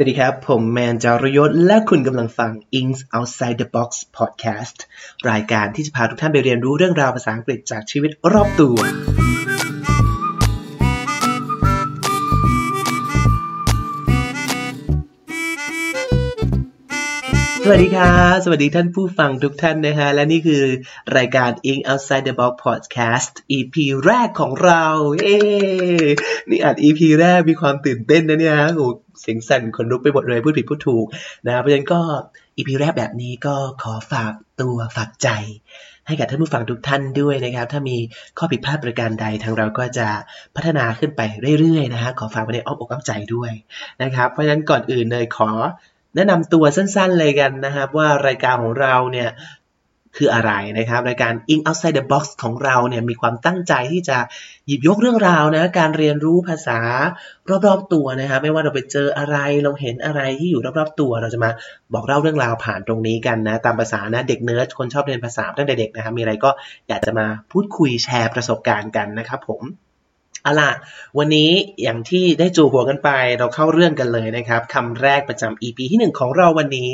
สวัสดีครับ ผมแมนจารยศ และคุณกำลังฟัง Ings Outside the Box Podcast รายการที่จะพาทุกท่านไปเรียนรู้เรื่องราวภาษาอังกฤษจากชีวิตรอบตัว สวัสดีครับสวัสดีท่านผู้ฟังทุกท่านนะฮะ และนี่คือรายการ Ink Outside the Box Podcast EP แรกของเรา เย้นี่อัด EP แรกมีความตื่นเต้นนะเนี่ยโอ้ เสียงสั่นขนลุกไปหมดเลยพูดผิดพูดถูกนะเพราะฉะนั้นก็ EP แรกแบบนี้ก็ขอฝากตัวฝากใจ ให้กับท่านผู้ฟังทุกท่านด้วยนะครับ ถ้ามีข้อผิดพลาดประการใดทางเราก็จะพัฒนาขึ้นไปเรื่อยๆนะฮะขอฝากไว้ในอ้อมอกอ้อมใจด้วยนะครับเพราะฉะนั้นก่อนอื่นเลยขอแนะนำตัวสั้นๆเลยกันนะครับว่ารายการของเราเนี่ย คืออะไรนะครับรายการ In Outside the Box ของเราเนี่ยมีความตั้งใจที่จะหยิบยกเรื่องราวนะการเรียนรู้ภาษารอบๆตัวนะครับไม่ว่าเราไปเจออะไรเราเห็นอะไรที่อยู่รอบๆตัว เราจะมาบอกเล่าเรื่องราวผ่านตรงนี้กันนะตามภาษานะเด็กเนิร์ดคนชอบเรียนภาษาตั้งแต่เด็กนะครับมีอะไรก็อยากจะมาพูดคุยแชร์ประสบการณ์กันนะครับผมเอาล่ะวันนี้อย่างที่ได้จูหัวกันไปเราเข้าเรื่องกันเลยนะครับคำแรกประจำ EP ที่ 1 ของเราวันนี้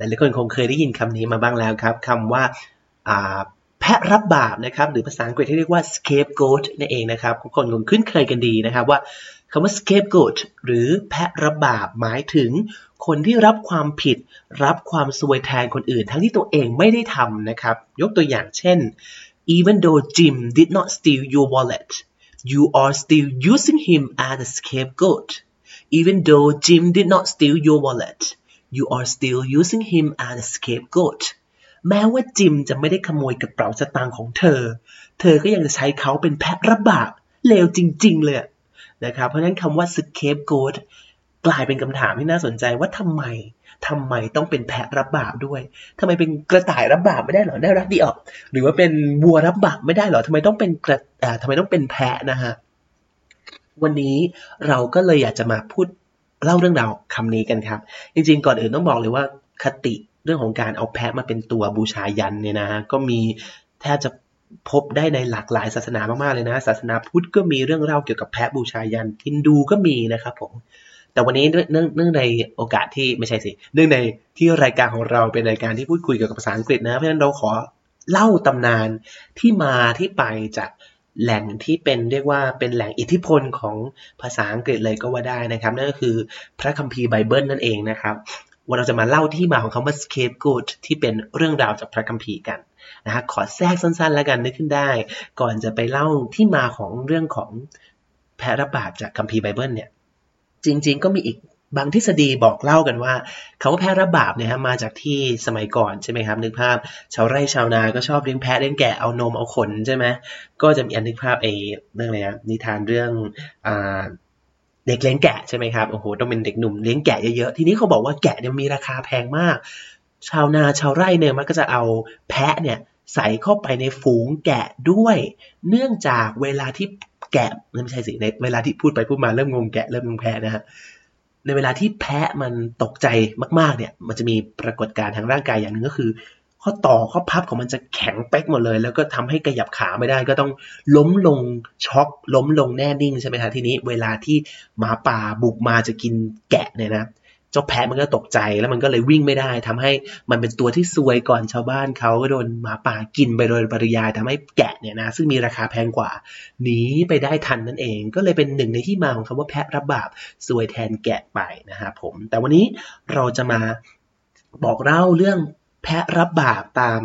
หลายๆคนคงเคยได้ยินคำนี้มาบ้างแล้วครับคำว่าแพะรับบาปนะครับหรือภาษาอังกฤษที่เรียกว่า scapegoat นั่นเองนะครับทุกคนคงคุ้นเคยกันดีนะครับว่าคำว่า scapegoat หรือแพะรับบาปหมายถึงคนที่รับความผิด รับความซวยแทนคนอื่น ทั้งที่ตัวเองไม่ได้ทำนะครับ ยกตัวอย่างเช่น even though Jim did not steal your wallet you are still using him as a scapegoat even though Jim did not steal your wallet you are still using him as a scapegoat แม้ว่าจิมจะไม่ได้ขโมยกระเป๋าสตางค์ของเธอ เธอก็ยังจะใช้เขาเป็นแพะรับบาปเลวจริง ๆ เลยนะครับ เพราะฉะนั้นคำว่า scapegoat กลายเป็นคำถามที่น่าสนใจว่าทำไมทำไมต้องเป็นแพะรับบาปด้วยทำไมเป็นกระต่ายรับบาปไม่ได้หรอน่ารักดีออก หรือว่าเป็นวัวรับบาปไม่ได้หรอทำไมต้องเป็นกระทำไมต้องเป็นแพะนะฮะวันนี้เราก็เลยอยากจะมาพูด เล่าเรื่องราวคำนี้กันครับ จริงๆ ก่อนอื่นต้องบอกเลยว่าคติเรื่องของการเอาแพะมาเป็นตัวบูชายันเนี่ยนะฮะก็มีแทบจะพบได้ในหลากหลายศาสนามากๆเลยนะ ศาสนาพุทธก็มีเรื่องเล่าเกี่ยวกับแพะบูชายันฮินดูก็มีนะครับผมแต่วันนี้เนื่องเนื่องในโอกาสที่ไม่ใช่สิเนื่องในที่รายการของเราเป็นรายการที่พูดคุยเกี่ยวกับภาษาอังกฤษนะเพราะฉะนั้นเราขอเล่าตำนานที่มาที่ไปจาก แหล่งที่เป็นเรียกว่าเป็นแหล่งอิทธิพลของภาษาอังกฤษเลยก็ว่าได้นะครับนั่นก็คือพระคัมภีร์ไบเบิลนั่นเองนะครับวันนี้เราจะมาเล่าที่มาของคำว่า scapegoat ที่เป็นเรื่องราวจากพระคัมภีร์กันนะฮะขอแทรกสั้นๆ แล้วกันนึกขึ้นได้ ก่อนจะไปเล่าที่มาของเรื่องของแพะรับบาปจากคัมภีร์ไบเบิลเนี่ยจริง ๆ ก็มีอีก บางทฤษฎีบอกเล่ากันว่าคาว่าแพะระบาบเนี่ยฮะมาจากที่สมัยก่อนใช่ไหมครับนึกภาพ ชาวไร่ชาวนาก็ชอบเลี้ยงแพะเลี้ยงแกะเอานมเอาขนใช่ไหมก็จะมีอันนึกภาพไอ้เรื่องอะไรนะนิทานเรื่องอ่าเด็กเลี้ยงแกะใช่ไหมครับโอ้โหต้องเป็นเด็กหนุ่มเลี้ยงแกะเยอะๆทีนี้เขาบอกว่าแกะเนี่ยมีราคาแพงมาก ชาวนาชาวไร่เนี่ยมันก็จะเอาแพะเนี่ยใส่เข้าไปในฝูงแกะด้วย เนื่องจากเวลาที่แกะไม่ใช่สิในเวลาที่พูดไปพูดมาเริ่มงงแกะเริ่มงงแพะนะฮะ ในเวลาที่แพะมันตกใจมากๆ เนี่ย มันจะมีปรากฏการณ์ทางร่างกายอย่างหนึ่งก็คือ ข้อต่อข้อพับของมันจะแข็งเป๊กหมดเลย แล้วก็ทำให้กระยับขาไม่ได้ ก็ต้องล้มลงช็อก ล้มลงแน่นิ่งใช่ไหมคะทีนี้ เวลาที่หมาป่าบุกมาจะกินแกะเนี่ยนะ เจ้าแพะมันก็ตกใจแล้วมันก็เลยวิ่งไม่ได้ทำให้มันเป็นตัวที่ซวยก่อนชาวบ้านเขาก็โดนหมาป่ากินไปโดยปริยายทำให้แกะเนี่ยนะซึ่งมีราคาแพงกว่าหนีไปได้ทันนั่นเอง ก็เลยเป็นหนึ่งในที่มาของคำว่าแพะรับบาปซวยแทนแกะไปนะครับผม แต่วันนี้เราจะมาบอกเล่าเรื่องแพะรับบาปตาม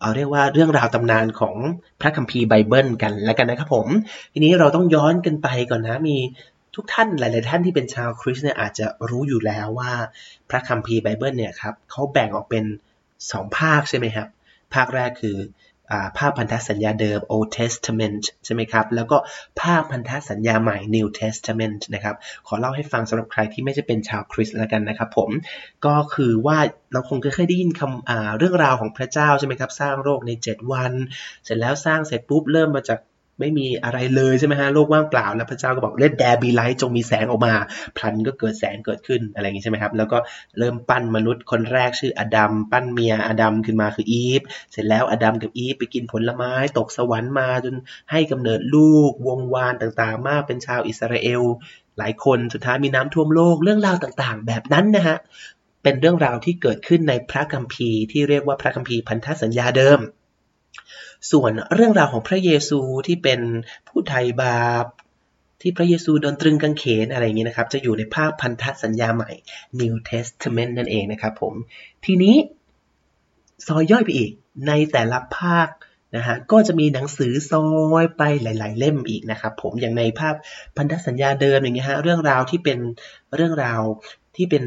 เอาเรียกว่าเรื่องราวตำนานของพระคัมภีร์ไบเบิลกันแล้วกันนะครับผม ทีนี้เราต้องย้อนกันไปก่อนนะมี ทุกท่านหลาย ๆ ท่านที่เป็นชาวคริสต์เนี่ยอาจจะรู้อยู่แล้วว่าพระคัมภีร์ไบเบิลเนี่ยครับเขาแบ่งออกเป็นสองภาคใช่ไหมครับภาคแรกคือภาคพันธสัญญาเดิม Old Testament ใช่ไหมครับ แล้วก็ภาคพันธสัญญาใหม่ New Testament นะครับ ขอเล่าให้ฟังสำหรับใครที่ไม่ใช่เป็นชาวคริสต์แล้วกันนะครับผม ก็คือว่าเราคงเคยได้ยินคำเรื่องราวของพระเจ้าใช่ไหมครับ สร้างโลกใน 7 วัน เสร็จแล้วสร้างเสร็จปุ๊บเริ่มมาจาก ไม่มีอะไรเลยใช่ไหมฮะโลกว่างเปล่าแล้วพระเจ้าก็บอกเลดแดบีไลท์จงมีแสงออกมาพลันก็เกิดแสงเกิดขึ้นอะไรอย่างนี้ใช่ไหมครับ แล้วก็เริ่มปั้นมนุษย์คนแรกชื่ออดัมปั้นเมียอดัมขึ้นมาคืออีฟเสร็จแล้วอดัมกับอีฟไปกินผลไม้ตกสวรรค์มาจนให้กำเนิดลูกวงวานต่างๆ มากเป็นชาวอิสราเอล หลายคนสุดท้ายมีน้ำท่วมโลกเรื่องราวต่างๆ แบบนั้นนะฮะเป็นเรื่องราวที่เกิดขึ้นในพระคัมภีร์ที่เรียกว่าพระคัมภีร์พันธสัญญาเดิม ส่วนเรื่องราวของพระเยซูที่เป็นผู้ไถ่บาป ที่พระเยซูโดนตรึงกางเขนอะไรอย่างนี้นะครับ จะอยู่ในภาคพันธสัญญาใหม่ New Testament นั่นเองนะครับผม ทีนี้ซอยย่อยไปอีกในแต่ละภาคนะฮะก็จะมีหนังสือซอยไปหลาย ๆ เล่มอีกนะครับผมอย่างในภาพพันธสัญญาเดิมอย่างเงี้ยฮะเรื่องราวที่เป็นเรื่องราวที่เป็น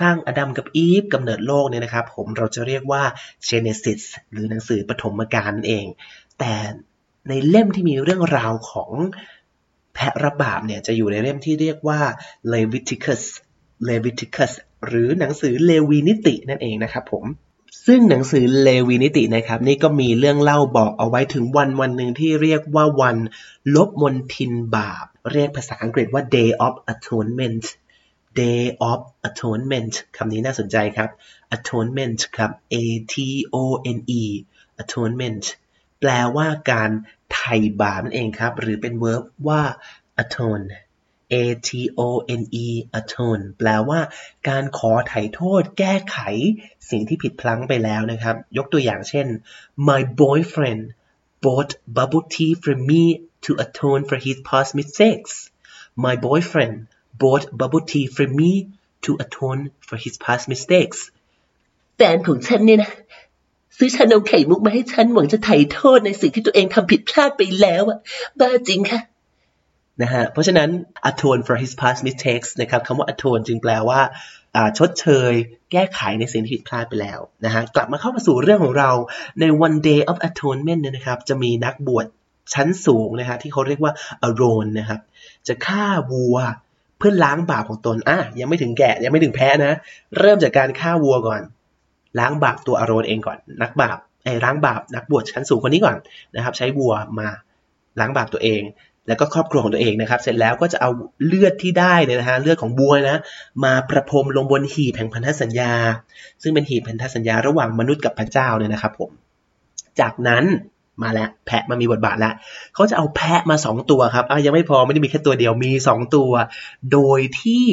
สร้างอดัมกับอีฟกำเนิดโลกเนี่ยนะครับ ผมเราจะเรียกว่า Genesis หรือหนังสือปฐมกาลเอง แต่ในเล่มที่มีเรื่องราวของแพะรับบาปเนี่ยจะอยู่ในเล่มที่เรียกว่า Leviticus Leviticus หรือหนังสือเลวีนิตินั่นเองนะครับผมซึ่งหนังสือเลวีนิตินะครับนี่ก็มีเรื่องเล่าบอกเอาไว้ถึงวันวันหนึ่งที่เรียกว่าวันลบมนทินบาป เรียกภาษาอังกฤษว่า Day of Atonement Day of Atonement คำนี้น่าสนใจครับ Atonement ครับ A T O N E Atonement แปลว่าการไถ่บาปนั่นเองครับ หรือเป็น verb ว่า atone A T O N E atone แปลว่าการขอไถ่โทษ แก้ไข สิ่งที่ผิดพลั้งไปแล้วนะครับ ยกตัวอย่างเช่น my boyfriend bought bubble tea for me to atone for his past mistakes my boyfriend bought bubble tea for me to atone for his past mistakes แฟนของฉันเนี่ยนะซื้อชานมไข่มุกมาให้ฉันหวังจะไถ่โทษในสิ่งที่ตัวเองทำผิดพลาดไปแล้วอะบ้าจริงค่ะนะฮะเพราะฉะนั้น atone for his past mistakes นะครับคำว่า atone จึงแปลว่าชดเชย แก้ไขในสิ่งที่ผิดพลาดไปแล้วนะฮะกลับมาเข้ามาสู่เรื่องของเราใน one day of atonement เนี่ยนะครับ จะมีนักบวชชั้นสูงนะฮะที่เขาเรียกว่า aron นะครับ จะฆ่าวัว เพื่อล้างบาปของตนอะยังไม่ถึงแกะยังไม่ถึงแพ้นะ เริ่มจากการฆ่าวัวก่อน ล้างบาปตัวอารอนเองก่อน นักบาปไอ้ล้างบาปนักบวชชั้นสูงคนนี้ก่อนนะครับ ใช้วัวมาล้างบาปตัวเอง แล้วก็ครอบครัวของตัวเองนะครับ เสร็จแล้วก็จะเอาเลือดที่ได้เนี่ยนะฮะเลือดของบัวนะ มาประพรมลงบนหีบแห่งพันธสัญญา ซึ่งเป็นหีบพันธสัญญาระหว่างมนุษย์กับพระเจ้าเนี่ยนะครับ ผม จากนั้น มาแล้ว แพะมามีบทบาทแล้วเขาจะเอาแพะมาสองตัวครับอะยังไม่พอไม่ได้มีแค่ตัวเดียวมีสองตัว โดยที่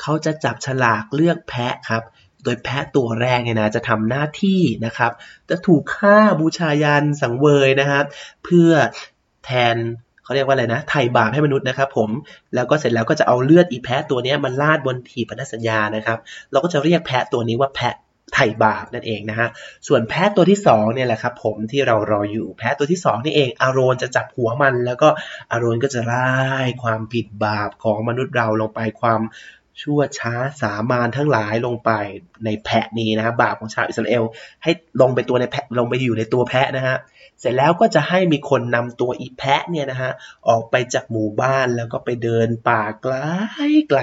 เขาจะจับฉลากเลือกแพะครับ โดยแพะตัวแรกเนี่ยนะจะทำหน้าที่นะครับ จะถูกฆ่าบูชายันสังเวยนะครับ เพื่อแทนเขาเรียกว่าอะไรนะไถ่บาปให้มนุษย์นะครับผมแล้วก็เสร็จแล้วก็จะเอาเลือดอีแพะตัวนี้มันลาดบนถีบพันธสัญญานะครับ เราก็จะเรียกแพะตัวนี้ว่าแพะ ไถ่บาปนั่นเองนะฮะ ส่วนแพะตัวที่2เนี่ยแหละครับผมที่เรารออยู่แพะตัวที่ 2 นี่เอง อารอนจะจับหัวมัน แล้วก็อารอนก็จะไล่ความผิดบาปของมนุษย์เราลงไปความ ชั่วช้าสามานทั้งหลายลงไปในแพะนี้นะบาปของชาวอิสราเอลให้ลงไปตัวในแพะลงไปอยู่ในตัวแพะนะฮะเสร็จแล้วก็จะให้มีคนนำตัวอีแพะเนี่ยนะฮะออกไปจากหมู่บ้านแล้วก็ไปเดินป่าไกลไกล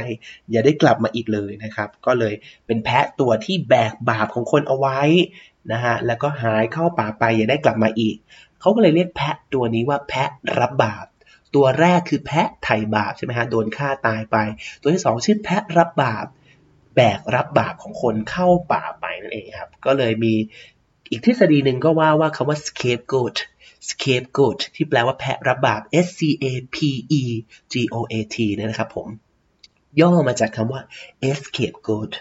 อย่าได้กลับมาอีกเลยนะครับ ก็เลยเป็นแพะตัวที่แบกบาปของคนเอาไว้นะฮะแล้วก็หายเข้าป่าไปอย่าได้กลับมาอีกเขาก็เลยเรียกแพะตัวนี้ว่าแพะรับบาป ตัวแรกคือแพะไถ่บาปใช่ไหมฮะโดนฆ่าตายไป ตัวที่สองชื่อแพะรับบาป แบกรับบาปของคนเข้าป่าไปนั่นเองครับ ก็เลยมีอีกทฤษฎีหนึ่งก็ว่าว่าคำว่า scapegoat scapegoat ที่แปลว่าแพะรับบาป S C A P E G O A T นะครับผม ย่อมาจากคำว่า escape goat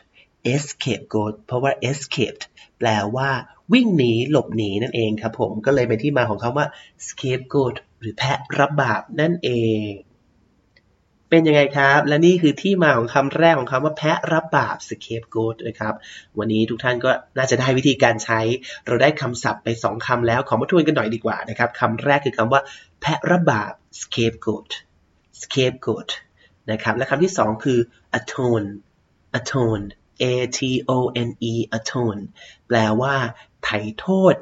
escape goat เพราะว่า escaped แปลว่าวิ่งหนีหลบหนีนั่นเองครับผมก็เลยเป็นที่มาของคำว่า scapegoat หรือแพะรับบาปนั่นเอง เป็นยังไงครับ และนี่คือที่มาของคำแรกของคำว่าแพะรับบาป scapegoat นะครับ วันนี้ทุกท่านก็น่าจะได้วิธีการใช้ เราได้คำศัพท์ไป2คำแล้วขอมาทวนกันหน่อยดีกว่านะครับคำแรกคือคำว่า แพะรับบาป scapegoat scapegoat นะครับและคำที่2คือ atone atone a t o n e atone แปลว่าไถ่โทษ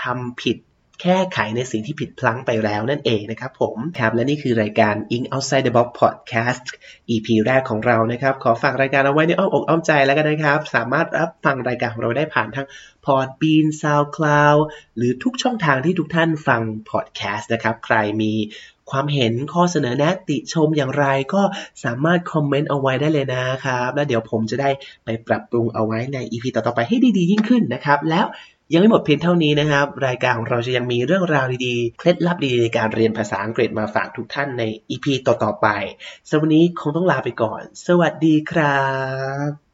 ทำผิดแก้ไขในสิ่งที่ผิดพลั้งไปแล้วนั่นเองนะครับผมครับและนี่คือรายการ Ink Outside the Box Podcast EP แรกของเรานะครับ ขอฝากรายการเอาไว้ในอ้อมอกอ้อมใจแล้วกันนะครับ สามารถรับฟังรายการของเราได้ผ่านทาง Podbean SoundCloud หรือทุกช่องทางที่ทุกท่านฟัง podcast นะครับ ใครมี ความเห็นข้อเสนอแนะติชมอย่างไรก็สามารถคอมเมนต์เอาไว้ได้เลยนะครับ แล้วเดี๋ยวผมจะได้ไปปรับปรุงเอาไว้ใน EP ต่อๆไปให้ดีๆ ยิ่งขึ้นนะครับ แล้วยังไม่หมดเพียงเท่านี้นะครับ รายการของเราจะยังมีเรื่องราวดีๆ เคล็ดลับดีๆในการเรียนภาษาอังกฤษมาฝากทุกท่านใน EP ต่อๆไปสำหรับวันนี้คงต้องลาไปก่อน สวัสดีครับ